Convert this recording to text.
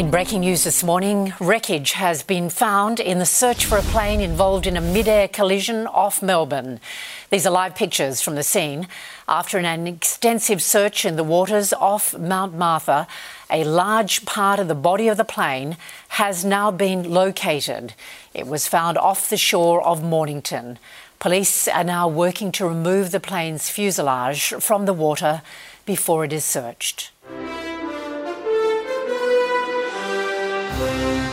In breaking news this morning, wreckage has been found in the search for a plane involved in a mid-air collision off Melbourne. These are live pictures from the scene. After an extensive search in the waters off Mount Martha, a large part of the body of the plane has now been located. It was found off the shore of Mornington. Police are now working to remove the plane's fuselage from the water before it is searched. thank you